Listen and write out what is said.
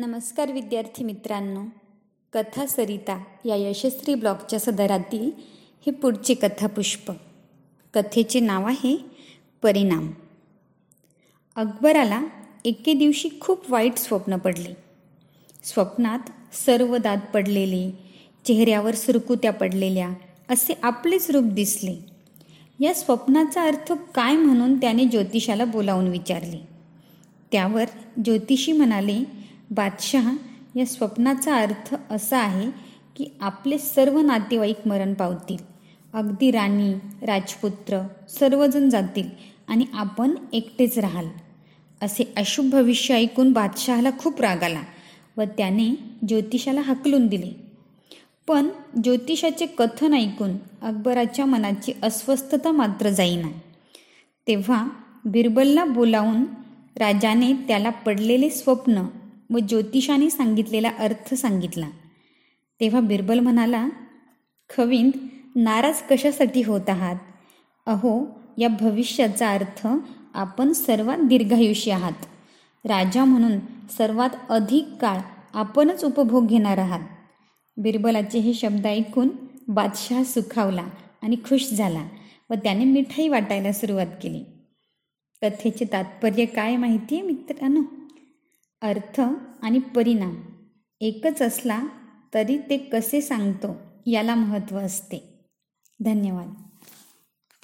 नमस्कार विद्यार्थी मित्रांनो. कथा सरिता या यशस्वी ब्लॉगच्या सदरातील हे पुढचे कथापुष्प. कथेचे नाव आहे परिणाम. अकबराला एके दिवशी खूप वाईट स्वप्न पडले. स्वप्नात सर्व दात पडलेले चेहऱ्यावर सुरकुत्या पडलेल्या असे आपलेच रूप दिसले. या स्वप्नाचा अर्थ काय म्हणून त्याने ज्योतिषाला बोलावून विचारले. त्यावर ज्योतिषी म्हणाले बादशहा या स्वप्नाचा अर्थ असा आहे की आपले सर्व नातेवाईक मरण पावतील. अगदी राणी राजपुत्र सर्वजण जातील आणि आपण एकटेच राहाल. असे अशुभ भविष्य ऐकून बादशहाला खूप राग आला व त्याने ज्योतिषाला हकलून दिले. पण ज्योतिषाचे कथन ऐकून अकबराच्या मनाची अस्वस्थता मात्र जाईना. तेव्हा बिरबलला बोलावून राजाने त्याला पडलेले स्वप्न व ज्योतिषाने सांगितलेला अर्थ सांगितला. तेव्हा बिरबल म्हणाला खविंद नाराज कशासाठी होत आहात? अहो या भविष्याचा अर्थ आपण सर्वात दीर्घायुषी आहात. राजा म्हणून सर्वात अधिक काळ आपणच उपभोग घेणार आहात. बिरबलाचे हे शब्द ऐकून बादशहा सुखावला आणि खुश झाला व त्याने मिठाई वाटायला सुरुवात केली. कथेचे तात्पर्य काय माहिती आहे मित्रांनो? अर्थ आणि परिणाम एकच असला तरी ते कसे सांगतो याला महत्त्व असते. धन्यवाद.